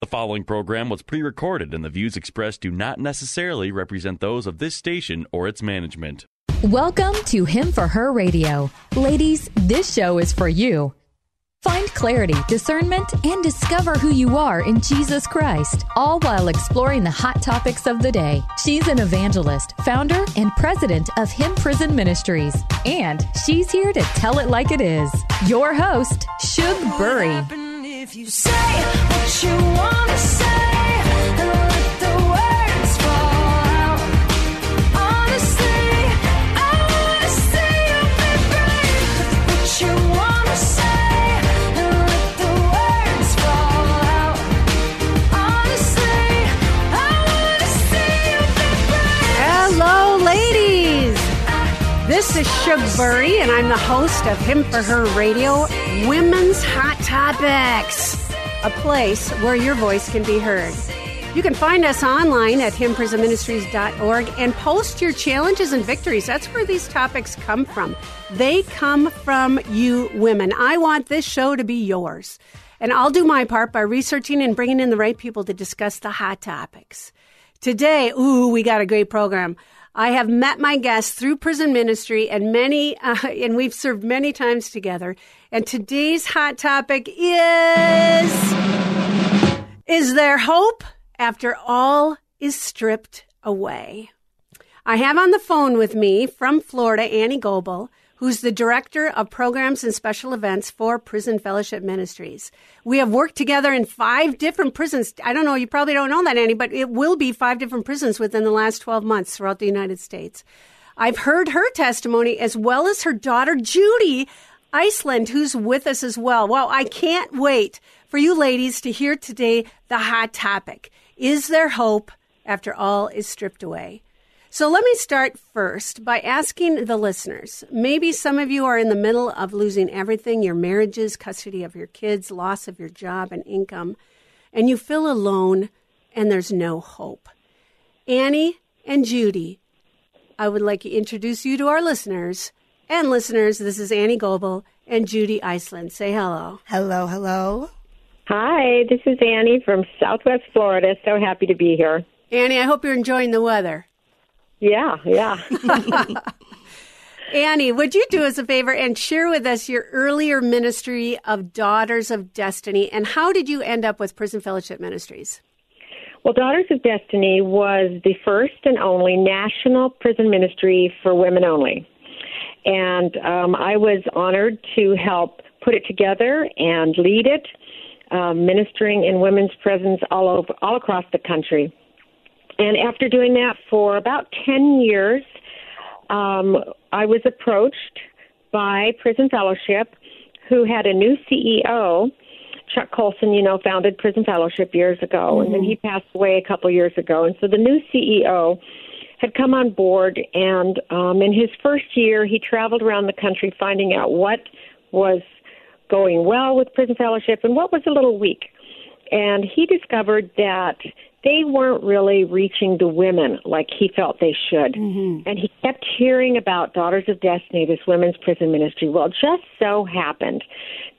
The following program was pre recorded, and the views expressed do not necessarily represent those of this station or its management. Welcome to Him for Her Radio. Ladies, this show is for you. Find clarity, discernment, and discover who you are in Jesus Christ, all while exploring the hot topics of the day. She's an evangelist, founder, and president of Him Prison Ministries, and she's here to tell it like it is. Your host, Shug Burry. If you say what you want to say This is Shug Burry, and I'm the host of Him for Her Radio Women's Hot Topics, a place where your voice can be heard. You can find us online at himprisonministries.org and post your challenges and victories. That's where these topics come from. They come from you women. I want this show to be yours. And I'll do my part by researching and bringing in the right people to discuss the hot topics. Today, ooh, we got a great program. I have met my guests through prison ministry and many, uh, and we've served many times together. And today's hot topic is, is there hope after all is stripped away? I have on the phone with me from Florida, Annie Goebel, who's the director of programs and special events for Prison Fellowship Ministries. We have worked together in five different prisons. I don't know, you probably don't know that, Annie, but it will be five different prisons within the last 12 months throughout the United States. I've heard her testimony as well as her daughter, Judy Iceland, who's with us as well. Well, I can't wait for you ladies to hear today the hot topic. Is there hope after all is stripped away? So let me start first by asking the listeners. Maybe some of you are in the middle of losing everything your marriages, custody of your kids, loss of your job and income, and you feel alone and there's no hope. Annie and Judy, I would like to introduce you to our listeners. And listeners, this is Annie Goebel and Judy Iceland. Say hello. Hello, hello. Hi, this is Annie from Southwest Florida. So happy to be here. Annie, I hope you're enjoying the weather. Yeah, yeah. Annie, would you do us a favor and share with us your earlier ministry of Daughters of Destiny and how did you end up with Prison Fellowship Ministries? well, Daughters of Destiny was the first and only national prison ministry for women only. And um, I was honored to help put it together and lead it, um, ministering in women's prisons all over, all across the country. And after doing that for about 10 years, um, I was approached by Prison Fellowship, who had a new CEO. Chuck Colson, you know, founded Prison Fellowship years ago, and then he passed away a couple years ago. And so the new CEO had come on board, and um, in his first year, he traveled around the country finding out what was going well with Prison Fellowship and what was a little weak. And he discovered that they weren't really reaching the women like he felt they should. Mm-hmm. And he kept hearing about Daughters of Destiny, this women's prison ministry. Well, it just so happened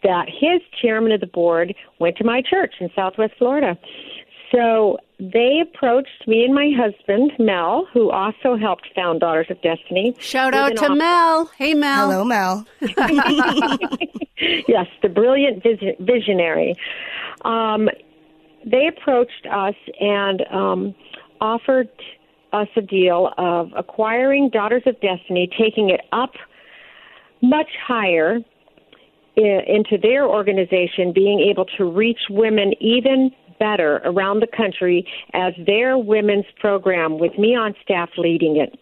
that his chairman of the board went to my church in Southwest Florida. So they approached me and my husband, Mel, who also helped found Daughters of Destiny. Shout out to offer- Mel. Hey, Mel. Hello, Mel. yes, the brilliant vis- visionary. Um, they approached us and um, offered us a deal of acquiring Daughters of Destiny, taking it up much higher into their organization, being able to reach women even better around the country as their women's program with me on staff leading it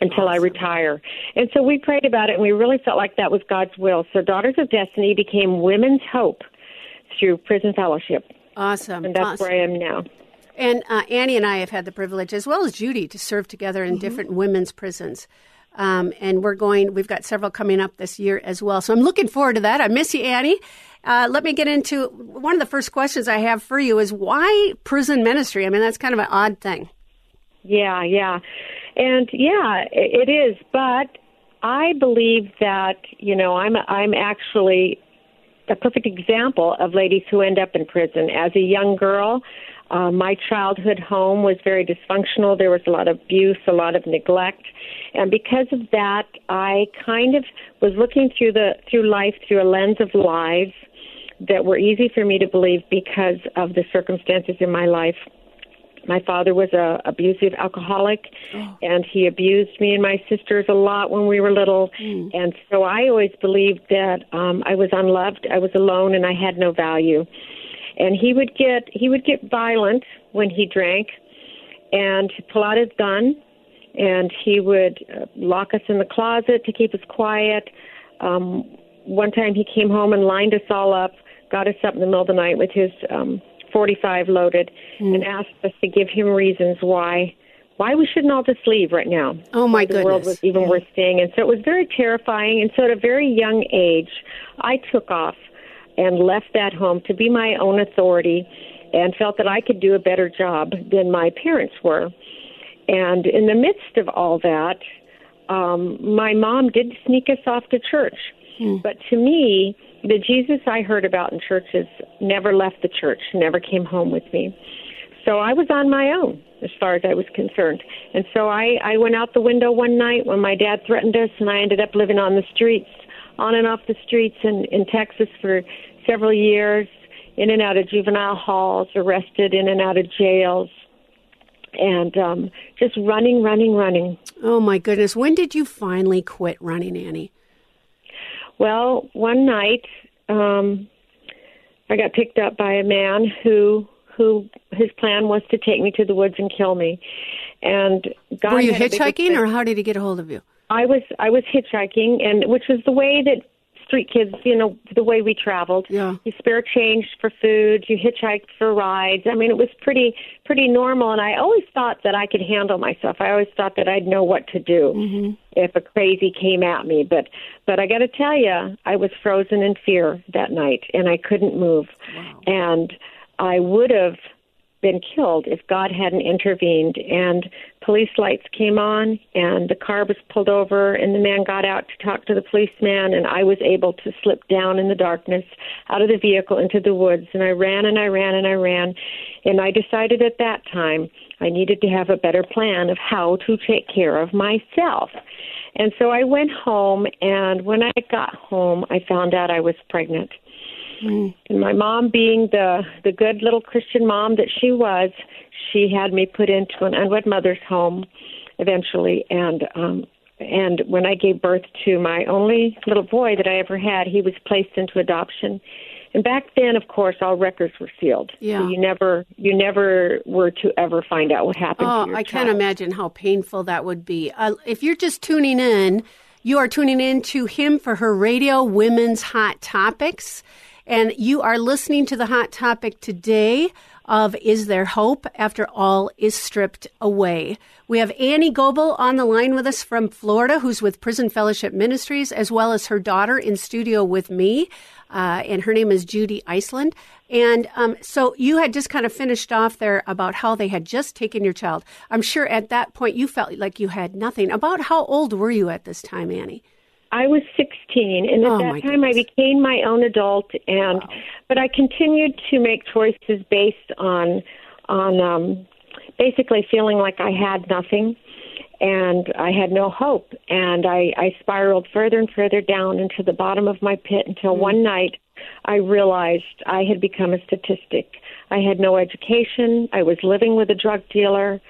until I retire. And so we prayed about it and we really felt like that was God's will. So Daughters of Destiny became Women's Hope through Prison Fellowship. Awesome. And that's awesome. where I am now. And uh, Annie and I have had the privilege, as well as Judy, to serve together in different women's prisons. Um, and we're going, we've got several coming up this year as well. So I'm looking forward to that. I miss you, Annie. Uh, let me get into one of the first questions I have for you is why prison ministry? I mean, that's kind of an odd thing. Yeah, yeah. And yeah, it is, but I believe that, you know, I'm I'm actually a perfect example of ladies who end up in prison. As a young girl, uh, my childhood home was very dysfunctional. There was a lot of abuse, a lot of neglect, and because of that, I kind of was looking through the through life through a lens of lies that were easy for me to believe because of the circumstances in my life. My father was a abusive alcoholic, and he abused me and my sisters a lot when we were little. And so I always believed that um, I was unloved, I was alone, and I had no value. And he would get he would get violent when he drank, and he'd pull out his gun, and he would uh, lock us in the closet to keep us quiet. Um, one time he came home and lined us all up, got us up in the middle of the night with his um, 45 loaded, and asked us to give him reasons why why we shouldn't all just leave right now. Oh, my Why the world was even worth staying in. So it was very terrifying. And so at a very young age, I took off and left that home to be my own authority and felt that I could do a better job than my parents were. And in the midst of all that, um, my mom did sneak us off to church. But to me, the Jesus I heard about in churches never left the church, never came home with me. So I was on my own as far as I was concerned. And so I, I went out the window one night when my dad threatened us, and I ended up living on the streets, on and off the streets in, in Texas for several years, in and out of juvenile halls, arrested in and out of jails, and um, just running, running, running. Oh my goodness. When did you finally quit running, Annie? Well, one night, um, I got picked up by a man who who his plan was to take me to the woods and kill me. And God Were you had a bigger hitchhiking or how did he get a hold of you? I was I was hitchhiking, and which was the way that street kids, you know, the way we traveled. Yeah. You spare change for food, you hitchhiked for rides. I mean, it was pretty pretty normal, and I always thought that I could handle myself. I always thought that I'd know what to do mm-hmm. if a crazy came at me. But but I got to tell you, I was frozen in fear that night, and I couldn't move, Wow. and I would have been killed if God hadn't intervened. And police lights came on, and the car was pulled over, and the man got out to talk to the policeman, and I was able to slip down in the darkness out of the vehicle into the woods. And I ran and I ran and I ran, and I decided at that time I needed to have a better plan of how to take care of myself. And so I went home, and when I got home, I found out I was pregnant. And my mom, being the the good little Christian mom that she was, she had me put into an unwed mother's home eventually. And um, and when I gave birth to my only little boy that I ever had, he was placed into adoption. And back then, of course, all records were sealed. Yeah. So you never you never were to ever find out what happened. Oh, I can't imagine how painful that would be. Uh, if you're just tuning in, you are tuning in to Him for Her Radio Women's Hot Topics. And you are listening to the hot topic today of Is There Hope After All Is Stripped Away? We have Annie Goebel on the line with us from Florida, who's with Prison Fellowship Ministries, as well as her daughter in studio with me. Uh, and her name is Judy Iceland. And um, so you had just kind of finished off there about how they had just taken your child. I'm sure at that point you felt like you had nothing. About how old were you at this time, Annie? I was 16, and at Oh, that time I became my own adult, and but I continued to make choices based on on um, basically feeling like I had nothing, and I had no hope, and I, I spiraled further and further down into the bottom of my pit until one night I realized I had become a statistic. I had no education. I was living with a drug dealer.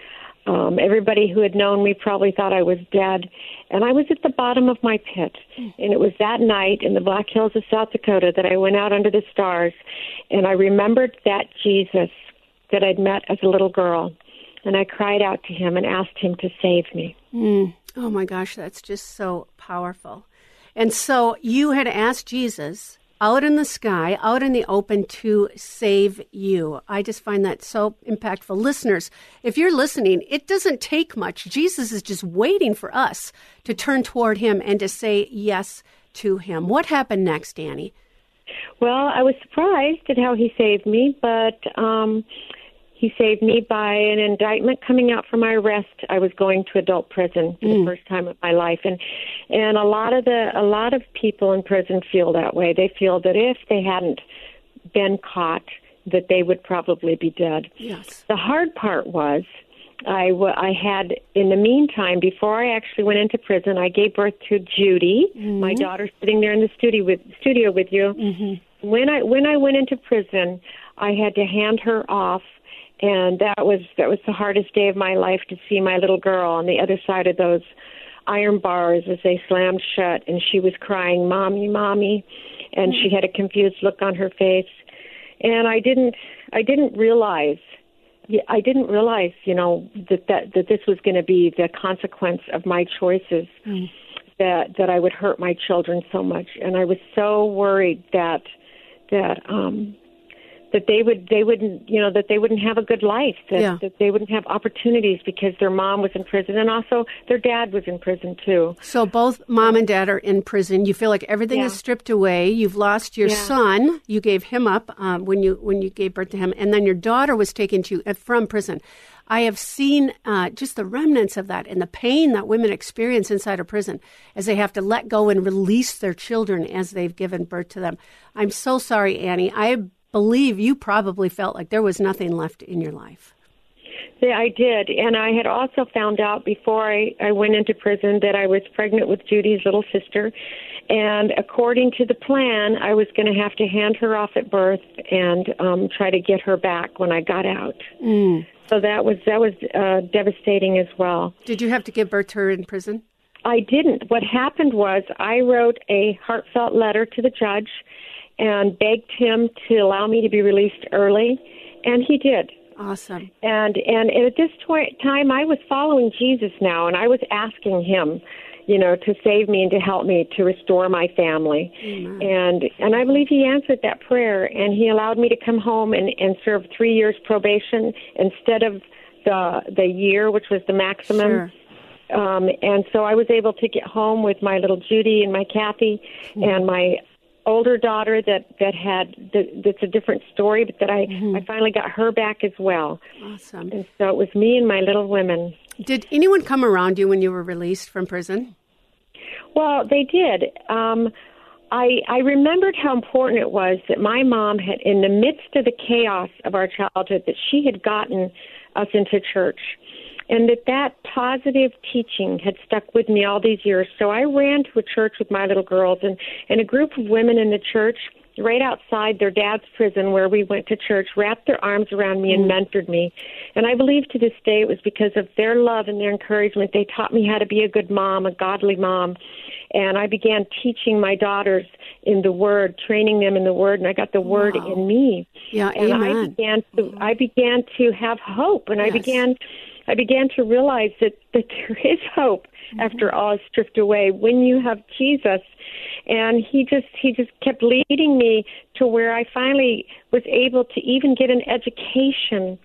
Um, everybody who had known me probably thought I was dead. And I was at the bottom of my pit. And it was that night in the Black Hills of South Dakota that I went out under the stars and I remembered that Jesus that I'd met as a little girl. And I cried out to him and asked him to save me. Mm. Oh my gosh, that's just so powerful. And so you had asked Jesus out in the sky, out in the open to save you. I just find that so impactful. Listeners, if you're listening, it doesn't take much. Jesus is just waiting for us to turn toward him and to say yes to him. What happened next, Annie? Well, I was surprised at how he saved me, but um, he saved me by an indictment coming out for my arrest. I was going to adult prison for the mm. first time of my life, and and a lot of the a lot of people in prison feel that way. They feel that if they hadn't been caught, that they would probably be dead. Yes. The hard part was I, w- I had, in the meantime, before I actually went into prison, I gave birth to Judy, my mm-hmm. daughter, sitting there in the studio with studio with you. Mm-hmm. When I when I went into prison, I had to hand her off, and that was that was the hardest day of my life to see my little girl on the other side of those iron bars as they slammed shut, and she was crying, "Mommy, mommy," and she had a confused look on her face and I didn't I didn't realize I didn't realize, you know, that that, that this was going to be the consequence of my choices. That that I would hurt my children so much, and I was so worried that that um that they would they wouldn't you know that they wouldn't have a good life that, Yeah. that they wouldn't have opportunities because their mom was in prison and also their dad was in prison too So both mom and dad are in prison. You feel like everything Yeah. is stripped away. You've lost your Yeah. son. You gave him up um, when you when you gave birth to him, and then your daughter was taken to uh, from prison. I have seen uh, just the remnants of that and the pain that women experience inside a prison as they have to let go and release their children as they've given birth to them. I'm so sorry, Annie. I believe you probably felt like there was nothing left in your life. Yeah, I did. And I had also found out before I, I went into prison that I was pregnant with Judy's little sister. And according to the plan, I was going to have to hand her off at birth and um, try to get her back when I got out. Mm. So that was that was uh, devastating as well. Did you have to give birth to her in prison? I didn't. What happened was I wrote a heartfelt letter to the judge and begged him to allow me to be released early, and he did. Awesome. and and at this twi- time i was following jesus now and i was asking him you know to save me and to help me to restore my family and and i believe he answered that prayer and he allowed me to come home and and serve three years probation instead of the the year which was the maximum Sure. um and so i was able to get home with my little judy and my kathy and my older daughter that that had that, that's a different story but that i i finally got her back as well Awesome. and so it was me and my little women. Did anyone come around you when you were released from prison? Well, they did. Um, I I remembered how important it was that my mom had, in the midst of the chaos of our childhood, that she had gotten us into church, and that that positive teaching had stuck with me all these years. So I ran to a church with my little girls, and and a group of women in the church. Right outside their dad's prison, where we went to church, wrapped their arms around me and mm. mentored me. And I believe to this day it was because of their love and their encouragement. They taught me how to be a good mom, a godly mom. And I began teaching my daughters in the Word, training them in the Word, and I got the Word in me. Yeah, and I began to I began to have hope, and I began I began to realize that that there is hope Mm-hmm. after all is stripped away when you have Jesus. And he just he just kept leading me to where I finally was able to even get an education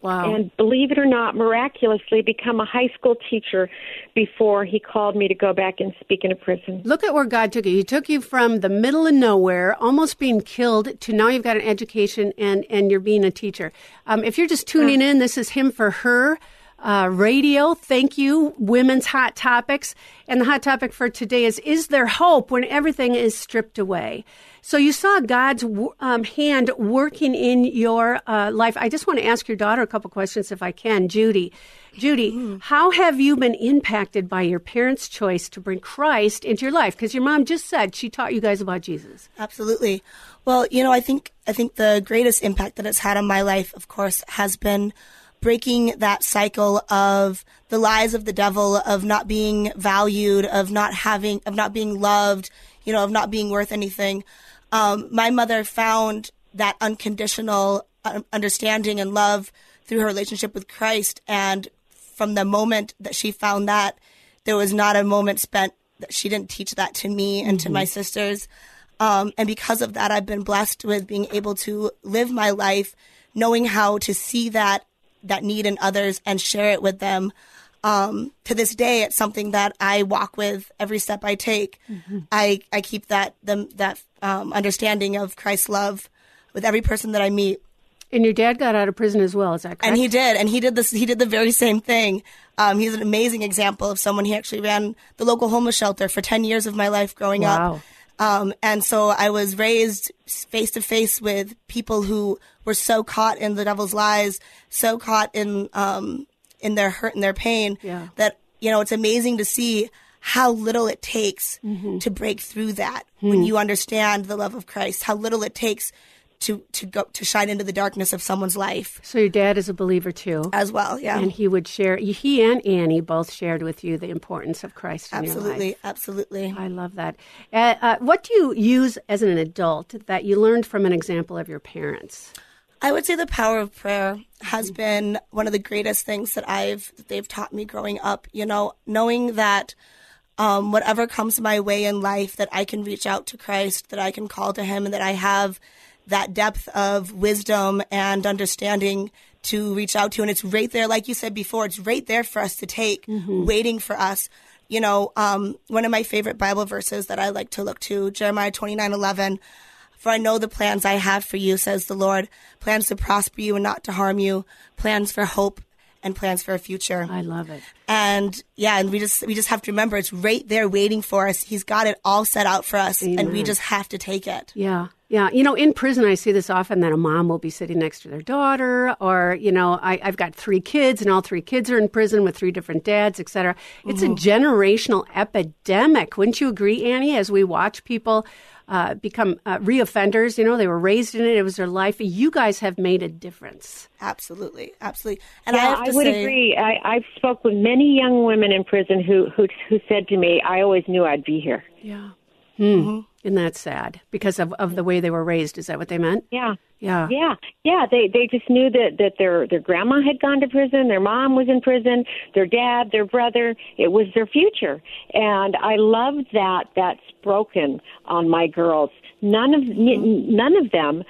Wow. and believe it or not, miraculously become a high school teacher before he called me to go back and speak in a prison. Look at where God took you. He took you from the middle of nowhere, almost being killed, to now you've got an education and, and you're being a teacher. Um, if you're just tuning in, this is Him for Her uh, Radio. Thank you, Women's Hot Topics. And the hot topic for today is Is there hope when everything is stripped away? So you saw God's um, hand working in your uh, life. I just want to ask your daughter a couple questions, if I can, Judy. Judy, how have you been impacted by your parents' choice to bring Christ into your life? Because your mom just said she taught you guys about Jesus. Absolutely. Well, you know, I think I think the greatest impact that it's had on my life, of course, has been breaking that cycle of the lies of the devil of not being valued, of not having, of not being loved, you know, of not being worth anything. Um, my mother found that unconditional understanding and love through her relationship with Christ, and from the moment that she found that, there was not a moment spent that she didn't teach that to me and to my sisters. Um, and because of that, I've been blessed with being able to live my life knowing how to see that that need in others and share it with them. Um, to this day, it's something that I walk with every step I take. I, I keep that the, that um, understanding of Christ's love with every person that I meet. And your dad got out of prison as well. Is that correct? And he did, and he did this. He did the very same thing. Um, he's an amazing example of someone. He actually ran the local homeless shelter for ten years of my life growing Wow. up. Um, and so I was raised face to face with people who were so caught in the devil's lies, so caught in um, in their hurt and their pain Yeah. that you know it's amazing to see how little it takes Mm-hmm. to break through that Hmm. when you understand the love of Christ. How little it takes to to go to shine into the darkness of someone's life so your dad is a believer too. as well. Yeah. and he would share, he and Annie both shared with you the importance of Christ in your life. Absolutely, absolutely. I love that. Uh, uh, what do you use as an adult that you learned from an example of your parents? I would say the power of prayer has been one of the greatest things that I've that they've taught me growing up. You know, knowing that um, whatever comes my way in life, that I can reach out to Christ, that I can call to Him, and that I have that depth of wisdom and understanding to reach out to. And it's right there, like you said before, it's right there for us to take, waiting for us. You know, um, one of my favorite Bible verses that I like to look to, Jeremiah twenty nine eleven. For I know the plans I have for you, says the Lord plans to prosper you and not to harm you, plans for hope and plans for a future. I love it. And yeah, and we just we just have to remember it's right there waiting for us. He's got it all set out for us, and we just have to take it. Yeah. Yeah. You know, in prison, I see this often that a mom will be sitting next to their daughter, or, you know, I, I've got three kids and all three kids are in prison with three different dads, et cetera. It's a generational epidemic. Wouldn't you agree, Annie, as we watch people uh, become uh, reoffenders? You know, they were raised in it, it was their life. You guys have made a difference. Absolutely, absolutely. And I Yeah, have I, would say, agree. I, I've spoke with many young women in prison who, who who said to me, "I always knew I'd be here." Yeah. Hmm. Mm-hmm. Isn't that sad? Because of, of the way they were raised. Is that what they meant? Yeah. Yeah. Yeah, yeah. They they just knew that that their their grandma had gone to prison, their mom was in prison, their dad, their brother. It was their future, and I loved that. That's broken on my girls. None of n- mm-hmm. none of them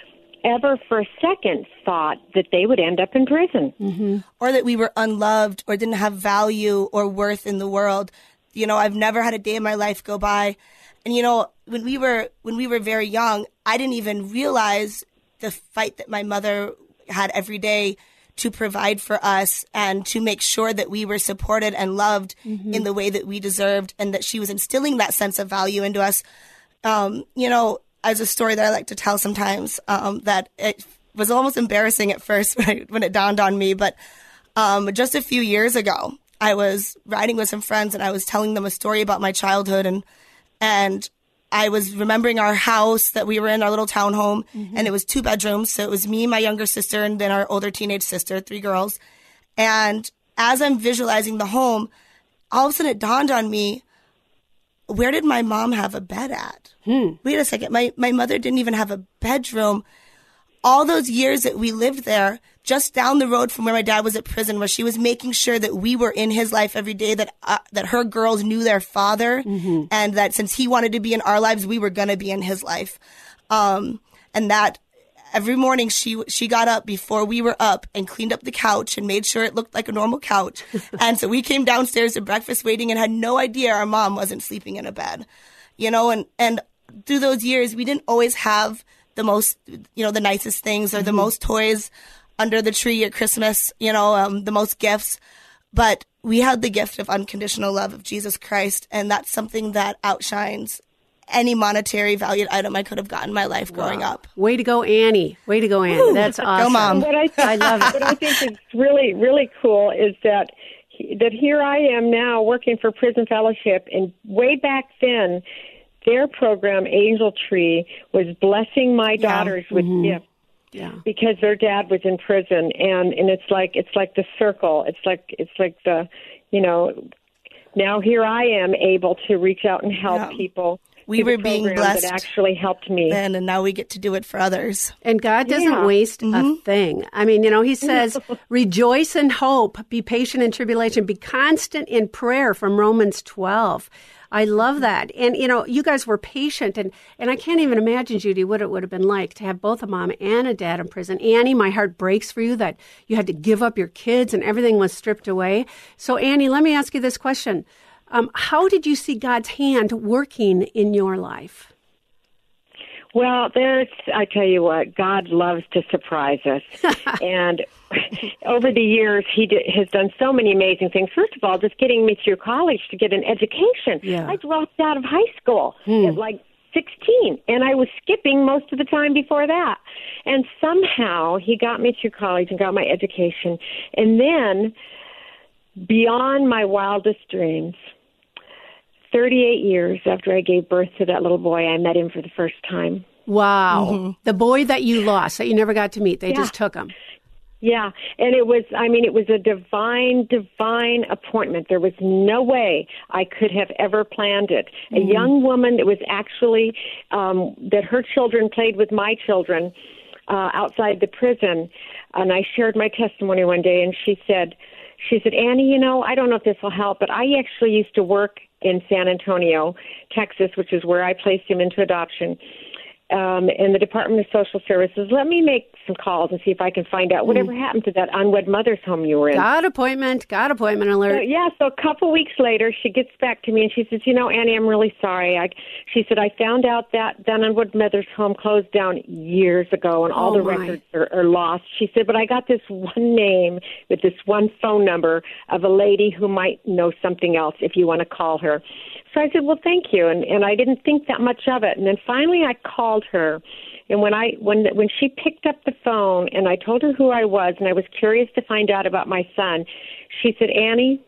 ever for a second thought that they would end up in prison. Mm-hmm. or that we were unloved or didn't have value or worth in the world. You know, I've never had a day in my life go by. And you know, when we were when we were very young, I didn't even realize the fight that my mother had every day to provide for us and to make sure that we were supported and loved in the way that we deserved and that she was instilling that sense of value into us. Um, you know, as a story that I like to tell sometimes, um, that it was almost embarrassing at first when, I, when it dawned on me, but um, just a few years ago, I was riding with some friends and I was telling them a story about my childhood and and I was remembering our house that we were in, our little townhome, mm-hmm. and it was two bedrooms. So it was me, my younger sister, and then our older teenage sister, three girls. And as I'm visualizing the home, all of a sudden it dawned on me, where did my mom have a bed at? Hmm. Wait a second, my, my mother didn't even have a bedroom all those years that we lived there, just down the road from where my dad was at prison, where she was making sure that we were in his life every day, that uh, that her girls knew their father, and that since he wanted to be in our lives, we were gonna be in his life, um, and that every morning she she got up before we were up and cleaned up the couch and made sure it looked like a normal couch, and so we came downstairs to breakfast waiting and had no idea our mom wasn't sleeping in a bed, you know, and and through those years we didn't always have the most, you know, the nicest things or the most toys under the tree at Christmas, you know, um, the most gifts. But we had the gift of unconditional love of Jesus Christ, and that's something that outshines any monetary valued item I could have gotten in my life growing up. Way to go, Annie. Way to go, Annie. That's awesome. Mom. What I, I love it. What I think is really, really cool is that that here I am now working for Prison Fellowship, and way back then, their program Angel Tree was blessing my daughters with mm-hmm. gifts Yeah. because their dad was in prison, and and it's like it's like the circle. It's like it's like the, you know, now here I am able to reach out and help Yeah. people. We were being program blessed That actually helped me. Then and now we get to do it for others. And God doesn't Yeah. waste a mm-hmm. thing. I mean, you know, He says, rejoice in hope, be patient in tribulation, be constant in prayer from Romans 12. I love that. And, you know, you guys were patient. And, and I can't even imagine, Judy, what it would have been like to have both a mom and a dad in prison. Annie, my heart breaks for you that you had to give up your kids and everything was stripped away. So, Annie, let me ask you this question. Um, how did you see God's hand working in your life? Well, there's, I tell you what, God loves to surprise us. and over the years, He did, has done so many amazing things. First of all, just getting me through college to get an education. Yeah. I dropped out of high school at like 16, and I was skipping most of the time before that. And somehow He got me through college and got my education. And then, beyond my wildest dreams, 38 years after I gave birth to that little boy, I met him for the first time. Wow. The boy that you lost, that you never got to meet, they Mm-hmm. Yeah. just took him. Yeah, and it was, I mean, it was a divine, divine appointment. There was no way I could have ever planned it. A young woman that was actually, um, that her children played with my children uh, outside the prison. And I shared my testimony one day, and she said, she said, Annie, you know, I don't know if this will help, but I actually used to work in San Antonio, Texas, which is where I placed him into adoption um, in the Department of Social Services. Let me make some calls and see if I can find out whatever happened to that unwed mother's home you were in. Got appointment, got appointment So, alert. yeah, so a couple weeks later, she gets back to me and she says, "You know, Annie, I'm really sorry." I, she said, "I found out that that Unwood Mother's Home closed down years ago, and all Oh, the my. records are, are lost." She said, "But I got this one name with this one phone number of a lady who might know something else if you want to call her." So I said, "Well, thank you," and and I didn't think that much of it. And then finally, I called her. And when I when when she picked up the phone and I told her who I was and I was curious to find out about my son, she said, "Annie,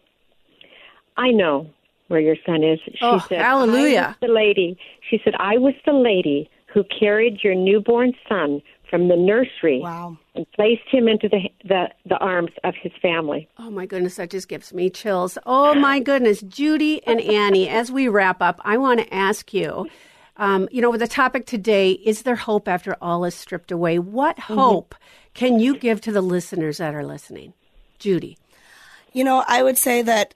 I know where your son is." She Oh, said, hallelujah. The lady." She said, "I was the lady who carried your newborn son from the nursery Wow. and placed him into the the the arms of his family." Oh my goodness, that just gives me chills. Oh my goodness, Judy and Annie, as we wrap up, I want to ask you, um, you know, with the topic today, is there hope after all is stripped away? What hope can you give to the listeners that are listening? Judy. You know, I would say that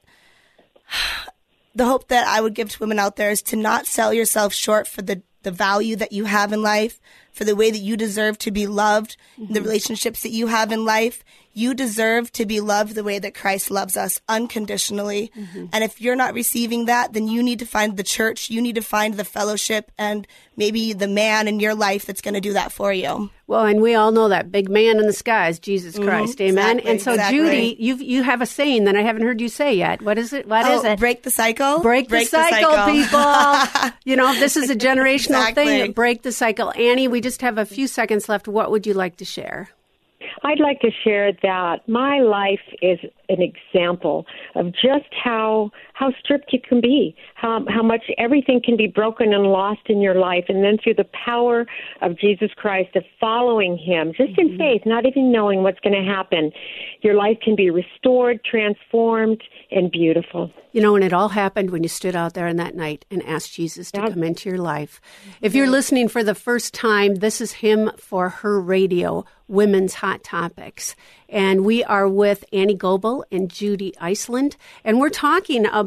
the hope that I would give to women out there is to not sell yourself short for the, the value that you have in life, for the way that you deserve to be loved, the mm-hmm. relationships that you have in life. You deserve to be loved the way that Christ loves us unconditionally. Mm-hmm. And if you're not receiving that, then you need to find the church, you need to find the fellowship and maybe the man in your life that's going to do that for you. Well, and we all know that big man in the sky is Jesus mm-hmm. Christ. Amen. exactly, and so, exactly. Judy, you you have a saying that I haven't heard you say yet. What is it? What oh, is Oh, it? break the cycle. Break, the, cycle, people. you know, this is a generational Exactly. thing. Break the cycle. Annie, we just have a few seconds left. What would you like to share? I'd like to share that my life is an example of just how how stripped you can be, how how much everything can be broken and lost in your life, and then through the power of Jesus Christ of following Him, just in mm-hmm. faith, not even knowing what's going to happen, your life can be restored, transformed, and beautiful. You know, and it all happened when you stood out there on that night and asked Jesus to come into your life. If you're listening for the first time, this is Him for Her Radio, Women's Hot Topics. And we are with Annie Goebel and Judy Iceland. And we're talking about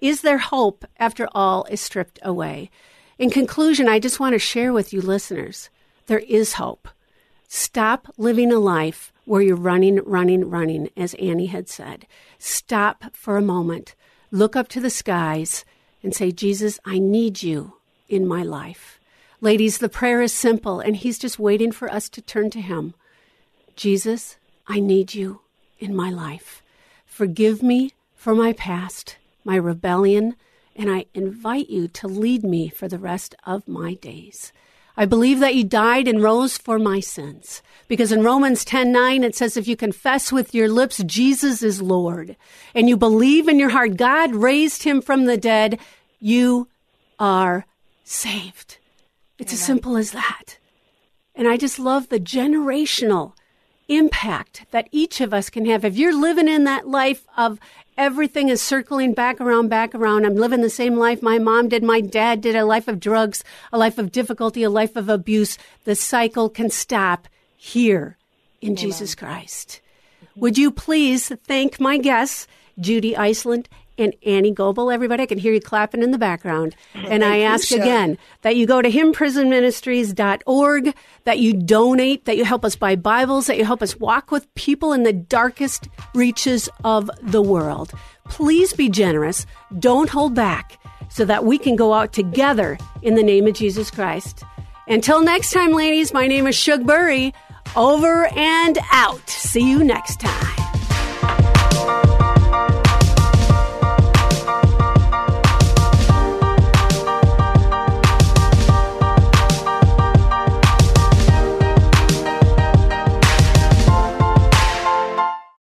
is there hope after all is stripped away? In conclusion, I just want to share with you listeners there is hope. Stop living a life where you're running, running, running, as Annie had said. Stop for a moment, look up to the skies, and say, Jesus, I need you in my life. Ladies, the prayer is simple, and He's just waiting for us to turn to Him. Jesus, I need you in my life. Forgive me for my past, my rebellion, and I invite you to lead me for the rest of my days. I believe that you died and rose for my sins. Because in Romans 10 9, it says, if you confess with your lips Jesus is Lord, and you believe in your heart God raised him from the dead, you are saved. It's as simple as that. And I just love the generational impact that each of us can have. If you're living in that life of everything is circling back around, back around, I'm living the same life my mom did, my dad did, a life of drugs, a life of difficulty, a life of abuse, the cycle can stop here in Jesus Christ. Would you please thank my guests, Judy Iceland and Annie Goebel, everybody? I can hear you clapping in the background. and I thank you, ask again that you go to himprisonministries.org, that you donate, that you help us buy Bibles, that you help us walk with people in the darkest reaches of the world. Please be generous. Don't hold back so that we can go out together in the name of Jesus Christ. Until next time, ladies, my name is Shug Burry. Over and out. See you next time.